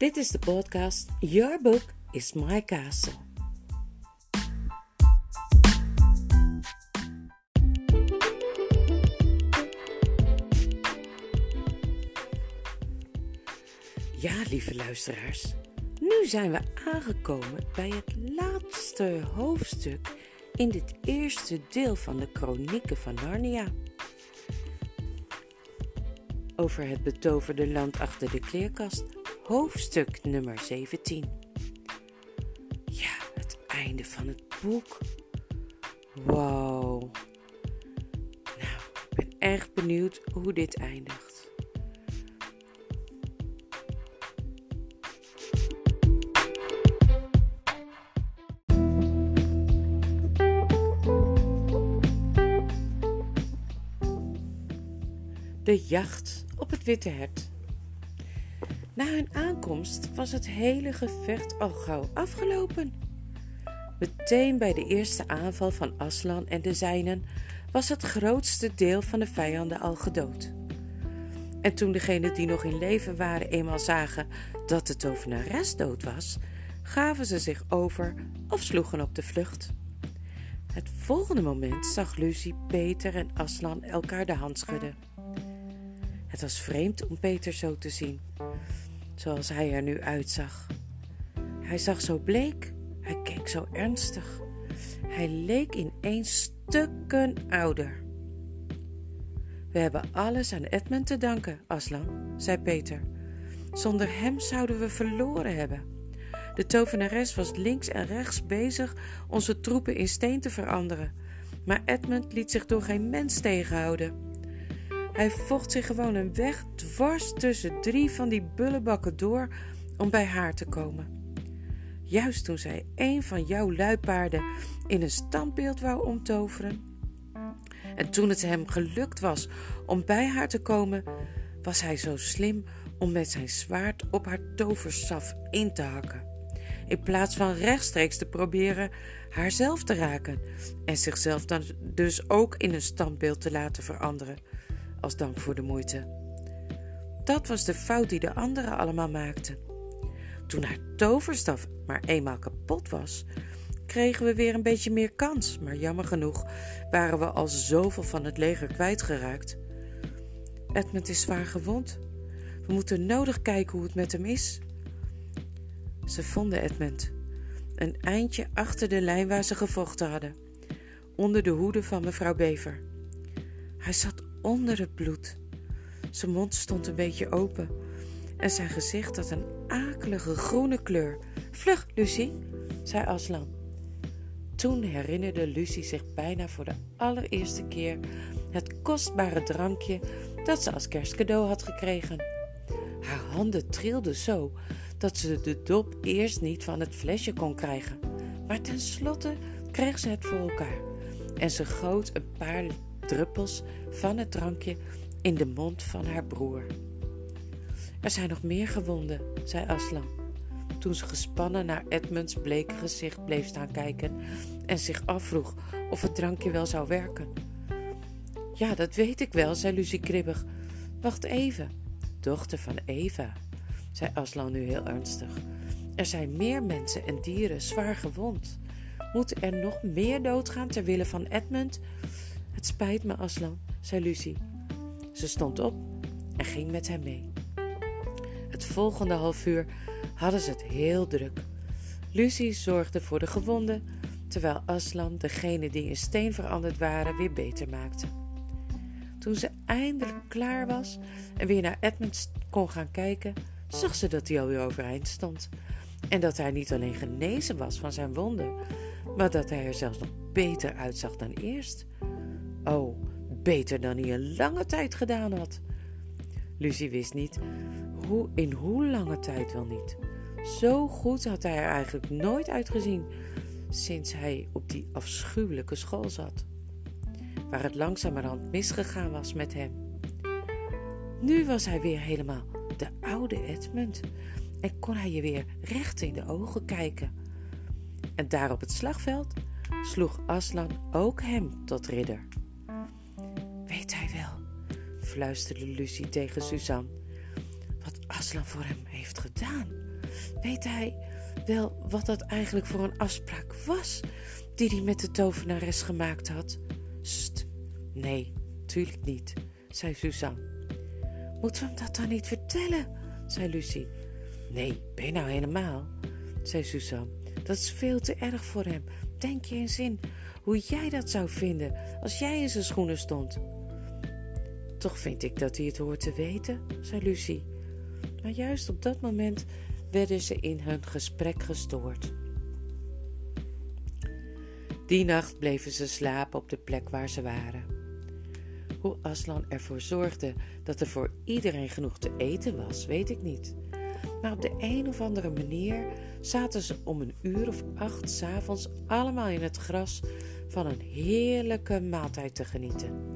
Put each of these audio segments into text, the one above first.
Dit is de podcast Your Book is My Castle. Ja, lieve luisteraars, nu zijn we aangekomen bij het laatste hoofdstuk in dit eerste deel van de Chronieken van Narnia. Over het betoverde land achter de kleerkast, hoofdstuk nummer 17. Ja, het einde van het boek. Wow. Nou, ik ben erg benieuwd hoe dit eindigt. De jacht op het witte hert. Na aankomst was het hele gevecht al gauw afgelopen. Meteen bij de eerste aanval van Aslan en de zijnen was het grootste deel van de vijanden al gedood. En toen degenen die nog in leven waren eenmaal zagen dat de tovenares dood was, gaven ze zich over of sloegen op de vlucht. Het volgende moment zag Lucy, Peter en Aslan elkaar de hand schudden. Het was vreemd om Peter zo te zien, zoals hij er nu uitzag. Hij zag zo bleek, hij keek zo ernstig. Hij leek ineens stukken ouder. We hebben alles aan Edmund te danken, Aslan, zei Peter. Zonder hem zouden we verloren hebben. De tovenares was links en rechts bezig onze troepen in steen te veranderen, maar Edmund liet zich door geen mens tegenhouden. Hij vocht zich gewoon een weg dwars tussen drie van die bullebakken door om bij haar te komen. Juist toen zij een van jouw luipaarden in een standbeeld wou omtoveren. En toen het hem gelukt was om bij haar te komen, was hij zo slim om met zijn zwaard op haar toversaf in te hakken. In plaats van rechtstreeks te proberen haar zelf te raken en zichzelf dan dus ook in een standbeeld te laten veranderen als dank voor de moeite. Dat was de fout die de anderen allemaal maakten. Toen haar toverstaf maar eenmaal kapot was, kregen we weer een beetje meer kans, maar jammer genoeg waren we al zoveel van het leger kwijtgeraakt. Edmund is zwaar gewond. We moeten nodig kijken hoe het met hem is. Ze vonden Edmund, een eindje achter de lijn waar ze gevochten hadden, onder de hoede van mevrouw Bever. Hij zat onder het bloed. Zijn mond stond een beetje open en zijn gezicht had een akelige groene kleur. Vlug, Lucie, zei Aslan. Toen herinnerde Lucie zich bijna voor de allereerste keer het kostbare drankje dat ze als kerstcadeau had gekregen. Haar handen trilden zo dat ze de dop eerst niet van het flesje kon krijgen. Maar tenslotte kreeg ze het voor elkaar en ze goot een paar druppels van het drankje in de mond van haar broer. Er zijn nog meer gewonden, zei Aslan, toen ze gespannen naar Edmunds bleke gezicht bleef staan kijken en zich afvroeg of het drankje wel zou werken. Ja, dat weet ik wel, zei Lucie kribbig. Wacht even, dochter van Eva, zei Aslan nu heel ernstig. Er zijn meer mensen en dieren zwaar gewond. Moeten er nog meer doodgaan ter wille van Edmund? Het spijt me, Aslan, zei Lucie. Ze stond op en ging met hem mee. Het volgende half uur hadden ze het heel druk. Lucie zorgde voor de gewonden, terwijl Aslan degene die in steen veranderd waren weer beter maakte. Toen ze eindelijk klaar was en weer naar Edmund kon gaan kijken, zag ze dat hij alweer overeind stond. En dat hij niet alleen genezen was van zijn wonden, maar dat hij er zelfs nog beter uitzag dan eerst. Oh, beter dan hij een lange tijd gedaan had. Lucie wist niet hoe, in hoe lange tijd wel niet. Zo goed had hij er eigenlijk nooit uitgezien sinds hij op die afschuwelijke school zat, waar het langzamerhand misgegaan was met hem. Nu was hij weer helemaal de oude Edmund en kon hij je weer recht in de ogen kijken. En daar op het slagveld sloeg Aslan ook hem tot ridder. Fluisterde Lucie tegen Suzanne, wat Aslan voor hem heeft gedaan? Weet hij wel wat dat eigenlijk voor een afspraak was die hij met de tovenares gemaakt had? St, nee, tuurlijk niet, zei Suzanne. Moeten we hem dat dan niet vertellen? zei Lucie. Nee, ben je nou helemaal? zei Suzanne. Dat is veel te erg voor hem. Denk je eens in hoe jij dat zou vinden als jij in zijn schoenen stond. Toch vind ik dat hij het hoort te weten, zei Lucie. Maar juist op dat moment werden ze in hun gesprek gestoord. Die nacht bleven ze slapen op de plek waar ze waren. Hoe Aslan ervoor zorgde dat er voor iedereen genoeg te eten was, weet ik niet. Maar op de een of andere manier zaten ze om een uur of acht s'avonds allemaal in het gras van een heerlijke maaltijd te genieten.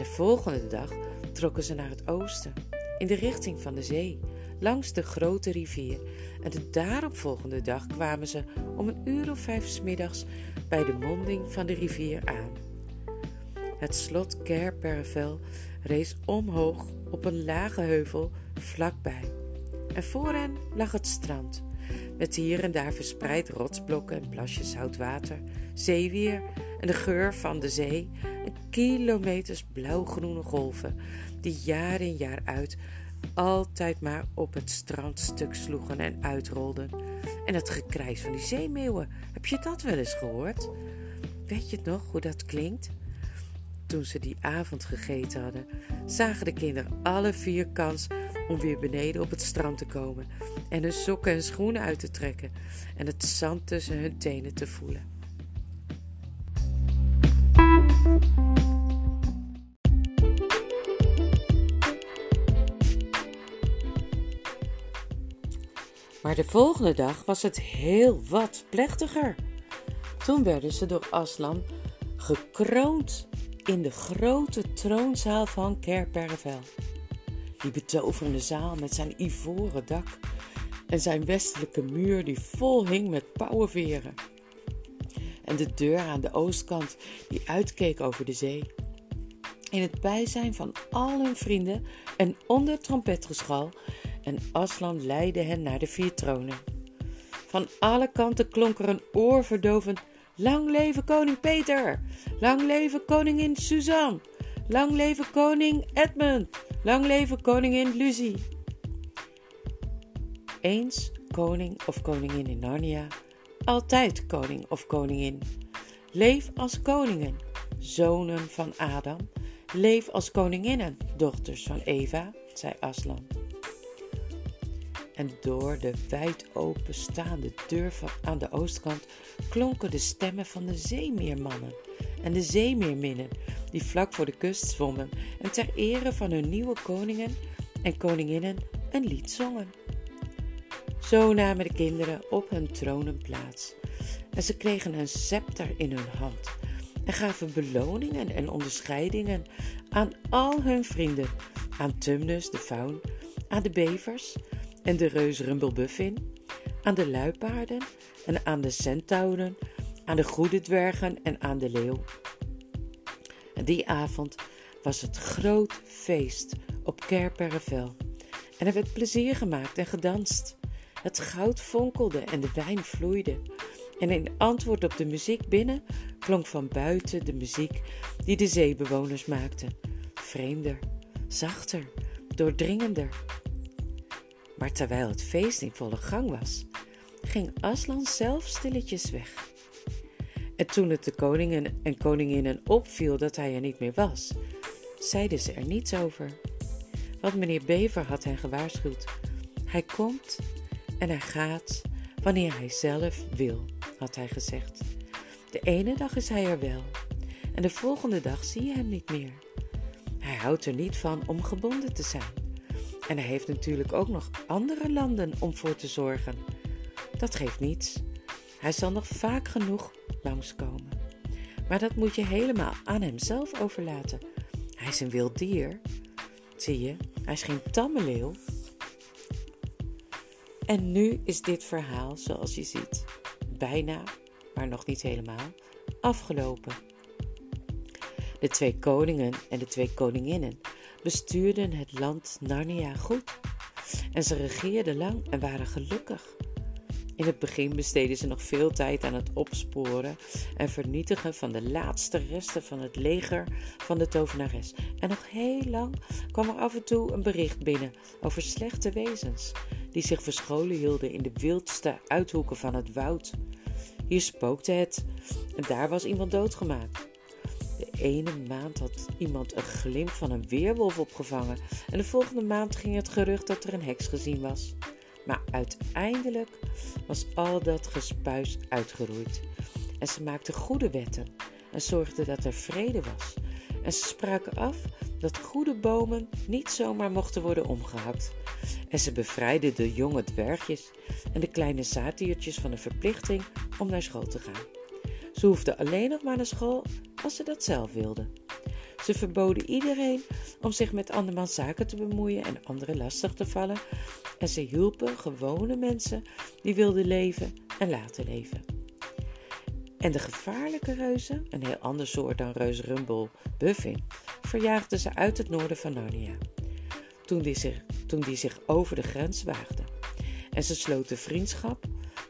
De volgende dag trokken ze naar het oosten, in de richting van de zee, langs de grote rivier. En de daaropvolgende dag kwamen ze om een uur of vijf s middags bij de monding van de rivier aan. Het slot Kerpervel rees omhoog op een lage heuvel vlakbij. En voor hen lag het strand, met hier en daar verspreid rotsblokken en plasjes zout water, zeewier en de geur van de zee en kilometers blauwgroene golven die jaar in jaar uit altijd maar op het strandstuk sloegen en uitrolden. En het gekrijs van die zeemeeuwen, heb je dat wel eens gehoord? Weet je nog hoe dat klinkt? Toen ze die avond gegeten hadden, zagen de kinderen alle vier kans om weer beneden op het strand te komen en hun sokken en schoenen uit te trekken en het zand tussen hun tenen te voelen. Maar de volgende dag was het heel wat plechtiger. Toen werden ze door Aslan gekroond in de grote troonzaal van Kerpervel. Die betoverende zaal met zijn ivoren dak en zijn westelijke muur die vol hing met pauwenveren. En de deur aan de oostkant die uitkeek over de zee. In het bijzijn van al hun vrienden en onder trompetgeschal en Aslan leidde hen naar de vier tronen. Van alle kanten klonk er een oorverdovend Lang leven koning Peter! Lang leven koningin Suzanne! Lang leven koning Edmund! Lang leven koningin Lucie! Eens koning of koningin in Narnia, altijd koning of koningin. Leef als koningen, zonen van Adam. Leef als koninginnen, dochters van Eva, zei Aslan. En door de wijd openstaande deur van, aan de oostkant klonken de stemmen van de zeemeermannen en de zeemeerminnen, die vlak voor de kust zwommen en ter ere van hun nieuwe koningen en koninginnen een lied zongen. Zo namen de kinderen op hun tronen plaats en ze kregen een scepter in hun hand en gaven beloningen en onderscheidingen aan al hun vrienden, aan Tumnus de faun, aan de bevers en de reus Rumbelbuffin, aan de luipaarden en aan de centauren, aan de goede dwergen en aan de leeuw. En die avond was het groot feest op Kerperrevel en er werd plezier gemaakt en gedanst. Het goud fonkelde en de wijn vloeide. En in antwoord op de muziek binnen klonk van buiten de muziek die de zeebewoners maakten. Vreemder, zachter, doordringender. Maar terwijl het feest in volle gang was, ging Aslan zelf stilletjes weg. En toen het de koningen en koninginnen opviel dat hij er niet meer was, zeiden ze er niets over. Want meneer Bever had hen gewaarschuwd. Hij komt en hij gaat wanneer hij zelf wil, had hij gezegd. De ene dag is hij er wel en de volgende dag zie je hem niet meer. Hij houdt er niet van om gebonden te zijn. En hij heeft natuurlijk ook nog andere landen om voor te zorgen. Dat geeft niets. Hij zal nog vaak genoeg langskomen. Maar dat moet je helemaal aan hemzelf overlaten. Hij is een wild dier. Zie je, hij is geen tamme leeuw. En nu is dit verhaal, zoals je ziet, bijna, maar nog niet helemaal, afgelopen. De twee koningen en de twee koninginnen bestuurden het land Narnia goed. En ze regeerden lang en waren gelukkig. In het begin besteden ze nog veel tijd aan het opsporen en vernietigen van de laatste resten van het leger van de tovenares. En nog heel lang kwam er af en toe een bericht binnen over slechte wezens die zich verscholen hielden in de wildste uithoeken van het woud. Hier spookte het en daar was iemand doodgemaakt. Ene maand had iemand een glimp van een weerwolf opgevangen en de volgende maand ging het gerucht dat er een heks gezien was. Maar uiteindelijk was al dat gespuis uitgeroeid. En ze maakten goede wetten en zorgden dat er vrede was. En ze spraken af dat goede bomen niet zomaar mochten worden omgehakt. En ze bevrijdden de jonge dwergjes en de kleine satiertjes van de verplichting om naar school te gaan. Ze hoefden alleen nog maar naar school als ze dat zelf wilden. Ze verboden iedereen om zich met andermans zaken te bemoeien en anderen lastig te vallen. En ze hielpen gewone mensen die wilden leven en laten leven. En de gevaarlijke reuzen, een heel ander soort dan reus Rumble Buffin, verjaagden ze uit het noorden van Narnia. Toen die, zich, toen die zich over de grens waagden. En ze sloten vriendschap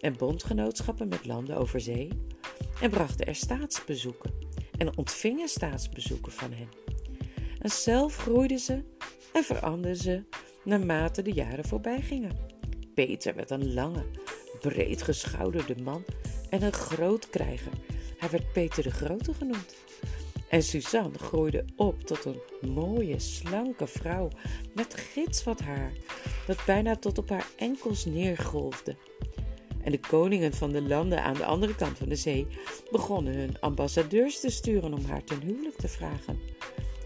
en bondgenootschappen met landen over zee en brachten er staatsbezoeken en ontvingen staatsbezoeken van hen. En zelf groeiden ze en veranderden ze naarmate de jaren voorbij gingen. Peter werd een lange, breed geschouderde man en een groot krijger. Hij werd Peter de Grote genoemd. En Suzanne groeide op tot een mooie, slanke vrouw met gitzwart haar, dat bijna tot op haar enkels neergolfde. En de koningen van de landen aan de andere kant van de zee begonnen hun ambassadeurs te sturen om haar ten huwelijk te vragen.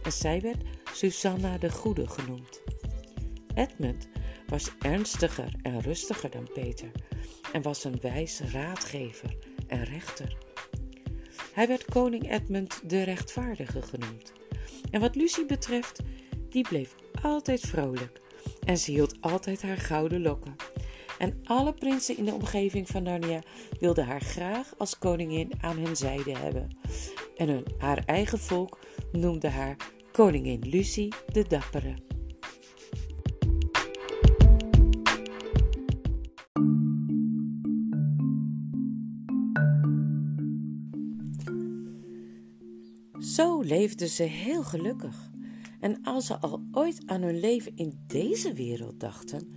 En zij werd Susanna de Goede genoemd. Edmund was ernstiger en rustiger dan Peter en was een wijs raadgever en rechter. Hij werd koning Edmund de Rechtvaardige genoemd. En wat Lucie betreft, die bleef altijd vrolijk en ze hield altijd haar gouden lokken. En alle prinsen in de omgeving van Narnia wilden haar graag als koningin aan hun zijde hebben. En hun, haar eigen volk noemde haar koningin Lucie de Dappere. Zo leefden ze heel gelukkig. En als ze al ooit aan hun leven in deze wereld dachten,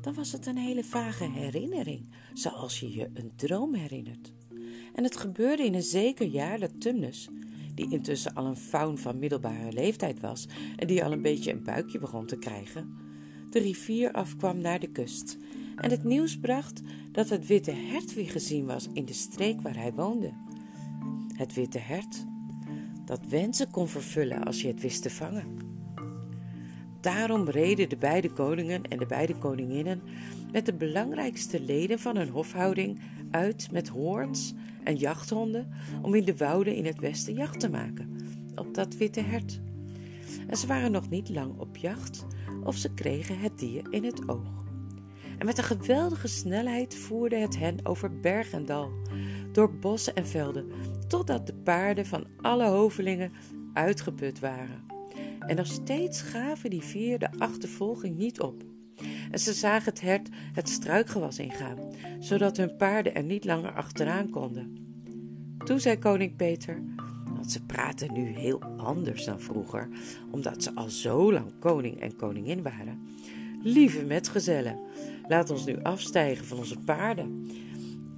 dan was het een hele vage herinnering, zoals je je een droom herinnert. En het gebeurde in een zeker jaar dat Tumnus, die intussen al een faun van middelbare leeftijd was en die al een beetje een buikje begon te krijgen, de rivier afkwam naar de kust en het nieuws bracht dat het witte hert weer gezien was in de streek waar hij woonde. Het witte hert dat wensen kon vervullen als je het wist te vangen. Daarom reden de beide koningen en de beide koninginnen met de belangrijkste leden van hun hofhouding uit met hoorns en jachthonden om in de wouden in het westen jacht te maken op dat witte hert. En ze waren nog niet lang op jacht of ze kregen het dier in het oog. En met een geweldige snelheid voerde het hen over berg en dal, door bossen en velden, totdat de paarden van alle hovelingen uitgeput waren. En nog steeds gaven die vier de achtervolging niet op. En ze zagen het hert het struikgewas ingaan, zodat hun paarden er niet langer achteraan konden. Toen zei koning Peter, want ze praten nu heel anders dan vroeger, omdat ze al zo lang koning en koningin waren. Lieve metgezellen, laat ons nu afstijgen van onze paarden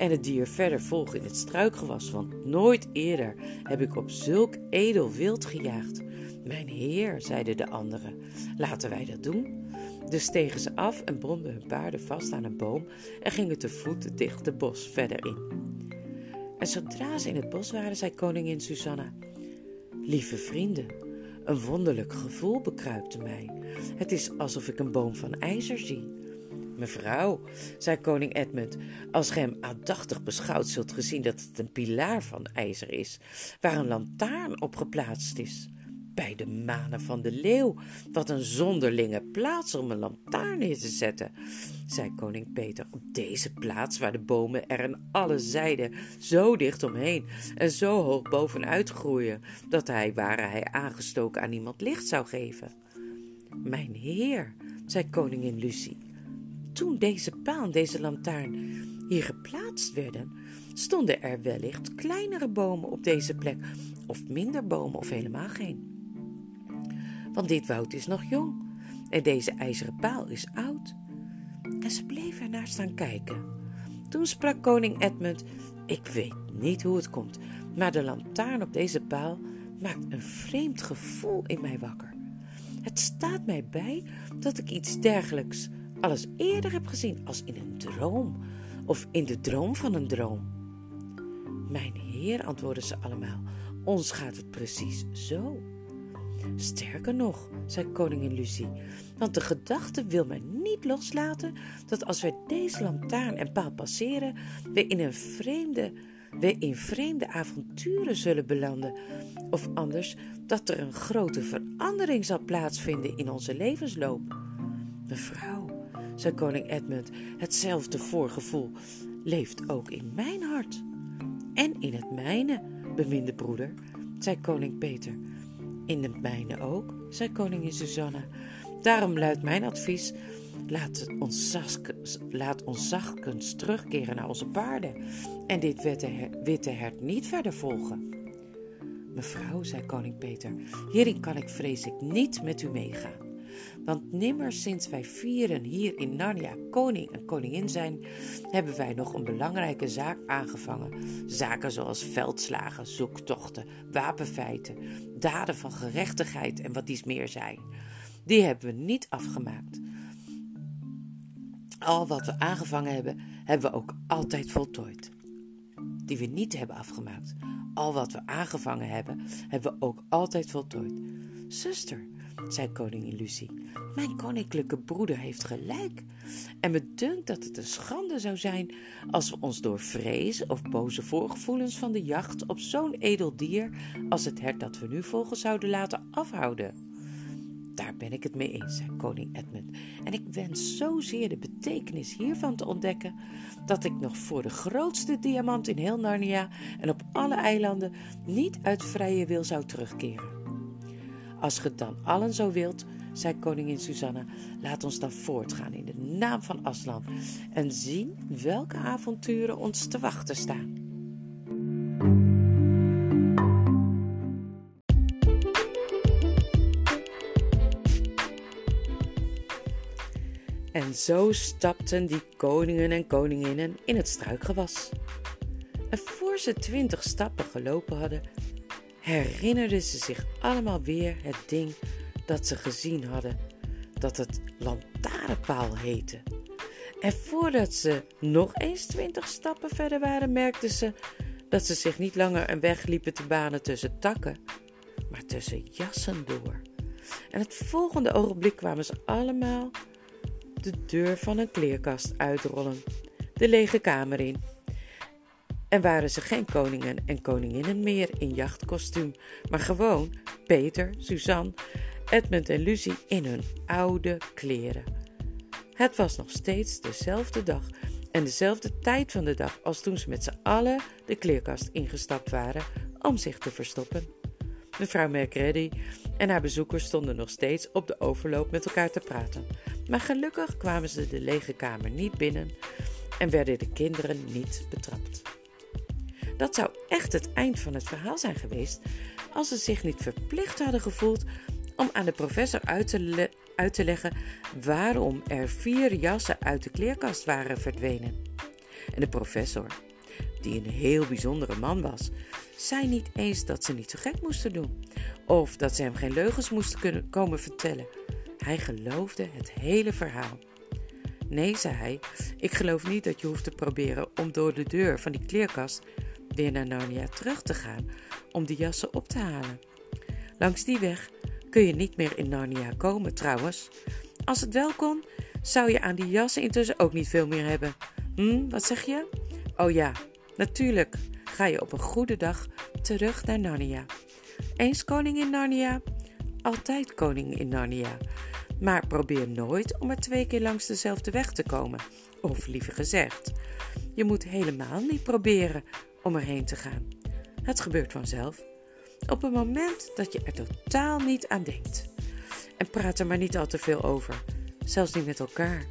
en het dier verder volgen in het struikgewas, want nooit eerder heb ik op zulk edel wild gejaagd. Mijn heer, zeiden de anderen, laten wij dat doen. Dus stegen ze af en bonden hun paarden vast aan een boom en gingen te voet het dichte bos verder in. En zodra ze in het bos waren, zei koningin Susanna: Lieve vrienden, een wonderlijk gevoel bekruipte mij. Het is alsof ik een boom van ijzer zie. Mevrouw, zei koning Edmund, als gij hem aandachtig beschouwt, zult ge zien dat het een pilaar van ijzer is, waar een lantaarn op geplaatst is. Bij de manen van de leeuw, wat een zonderlinge plaats om een lantaarn neer te zetten, zei koning Peter. Op deze plaats waar de bomen er aan alle zijden zo dicht omheen en zo hoog bovenuit groeien, dat hij, ware hij aangestoken, aan iemand licht zou geven. Mijn heer, zei koningin Lucie. Toen deze paal deze lantaarn hier geplaatst werden, stonden er wellicht kleinere bomen op deze plek, of minder bomen of helemaal geen. Want dit woud is nog jong en deze ijzeren paal is oud. En ze bleef ernaar staan kijken. Toen sprak koning Edmund: Ik weet niet hoe het komt, maar de lantaarn op deze paal maakt een vreemd gevoel in mij wakker. Het staat mij bij dat ik iets dergelijks al eens eerder heb gezien als in een droom of in de droom van een droom. Mijn heer, antwoordden ze allemaal, ons gaat het precies zo. Sterker nog, zei koningin Lucie, want de gedachte wil mij niet loslaten dat als wij deze lantaarn en paal passeren, we in een vreemde, we in vreemde avonturen zullen belanden, of anders dat er een grote verandering zal plaatsvinden in onze levensloop. Mevrouw, zei koning Edmund, hetzelfde voorgevoel leeft ook in mijn hart. En in het mijne, beminde broeder, zei koning Peter. In het mijne ook, zei koningin Susanna. Daarom luidt mijn advies: laat ons, laat ons zachtkens terugkeren naar onze paarden en dit witte hert niet verder volgen. Mevrouw, zei koning Peter, hierin kan ik vrees ik niet met u meegaan. Want nimmer sinds wij vieren hier in Narnia koning en koningin zijn, hebben wij nog een belangrijke zaak aangevangen. Zaken zoals veldslagen, zoektochten, wapenfeiten, daden van gerechtigheid en wat dies meer zijn. Die hebben we niet afgemaakt. Al wat we aangevangen hebben, hebben we ook altijd voltooid. Die we niet hebben afgemaakt. Al wat we aangevangen hebben, hebben we ook altijd voltooid. Zuster, zei koningin Lucie. Mijn koninklijke broeder heeft gelijk. En me dunkt dat het een schande zou zijn als we ons door vrees of boze voorgevoelens van de jacht op zo'n edel dier als het hert dat we nu volgen zouden laten afhouden. Daar ben ik het mee eens, zei koning Edmund. En ik wens zozeer de betekenis hiervan te ontdekken, dat ik nog voor de grootste diamant in heel Narnia en op alle eilanden niet uit vrije wil zou terugkeren. Als ge dan allen zo wilt, zei koningin Susanna, laat ons dan voortgaan in de naam van Aslan en zien welke avonturen ons te wachten staan. En zo stapten die koningen en koninginnen in het struikgewas. En voor ze twintig stappen gelopen hadden, herinnerden ze zich allemaal weer het ding dat ze gezien hadden, dat het lantaarnpaal heette. En voordat ze nog eens twintig stappen verder waren, merkten ze dat ze zich niet langer een weg liepen te banen tussen takken, maar tussen jassen door. En het volgende ogenblik kwamen ze allemaal de deur van een kleerkast uitrollen, de lege kamer in en waren ze geen koningen en koninginnen meer in jachtkostuum, maar gewoon Peter, Suzanne, Edmund en Lucie in hun oude kleren. Het was nog steeds dezelfde dag en dezelfde tijd van de dag als toen ze met z'n allen de kleerkast ingestapt waren om zich te verstoppen. Mevrouw Mercredi en haar bezoekers stonden nog steeds op de overloop met elkaar te praten. Maar gelukkig kwamen ze de lege kamer niet binnen en werden de kinderen niet betrapt. Dat zou echt het eind van het verhaal zijn geweest als ze zich niet verplicht hadden gevoeld om aan de professor uit te, leggen waarom er vier jassen uit de kleerkast waren verdwenen. En de professor, die een heel bijzondere man was, zei niet eens dat ze niet zo gek moesten doen of dat ze hem geen leugens moesten kunnen komen vertellen. Hij geloofde het hele verhaal. Nee, zei hij, ik geloof niet dat je hoeft te proberen om door de deur van die kleerkast weer naar Narnia terug te gaan om die jassen op te halen. Langs die weg kun je niet meer in Narnia komen trouwens. Als het wel kon, zou je aan die jassen intussen ook niet veel meer hebben. Hm, wat zeg je? Oh ja, natuurlijk ga je op een goede dag terug naar Narnia. Eens koning in Narnia, altijd koning in Narnia. Maar probeer nooit om er twee keer langs dezelfde weg te komen. Of liever gezegd, je moet helemaal niet proberen om erheen te gaan. Het gebeurt vanzelf. Op het moment dat je er totaal niet aan denkt. En praat er maar niet al te veel over. zelfs niet met elkaar.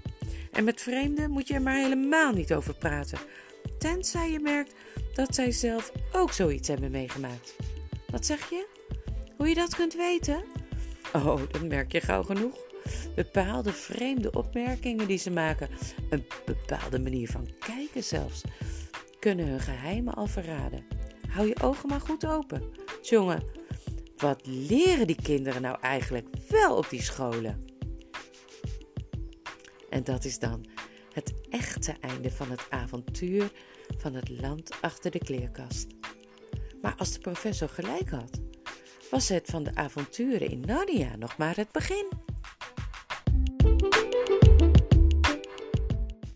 En met vreemden moet je er maar helemaal niet over praten, tenzij je merkt dat zij zelf ook zoiets hebben meegemaakt. Wat zeg je? Hoe je dat kunt weten? Oh, dat merk je gauw genoeg. Bepaalde vreemde opmerkingen die ze maken, een bepaalde manier van kijken zelfs, kunnen hun geheimen al verraden. Hou je ogen maar goed open. Jongen, wat leren die kinderen nou eigenlijk wel op die scholen? En dat is dan het echte einde van het avontuur van het land achter de kleerkast. Maar als de professor gelijk had, was het van de avonturen in Narnia nog maar het begin.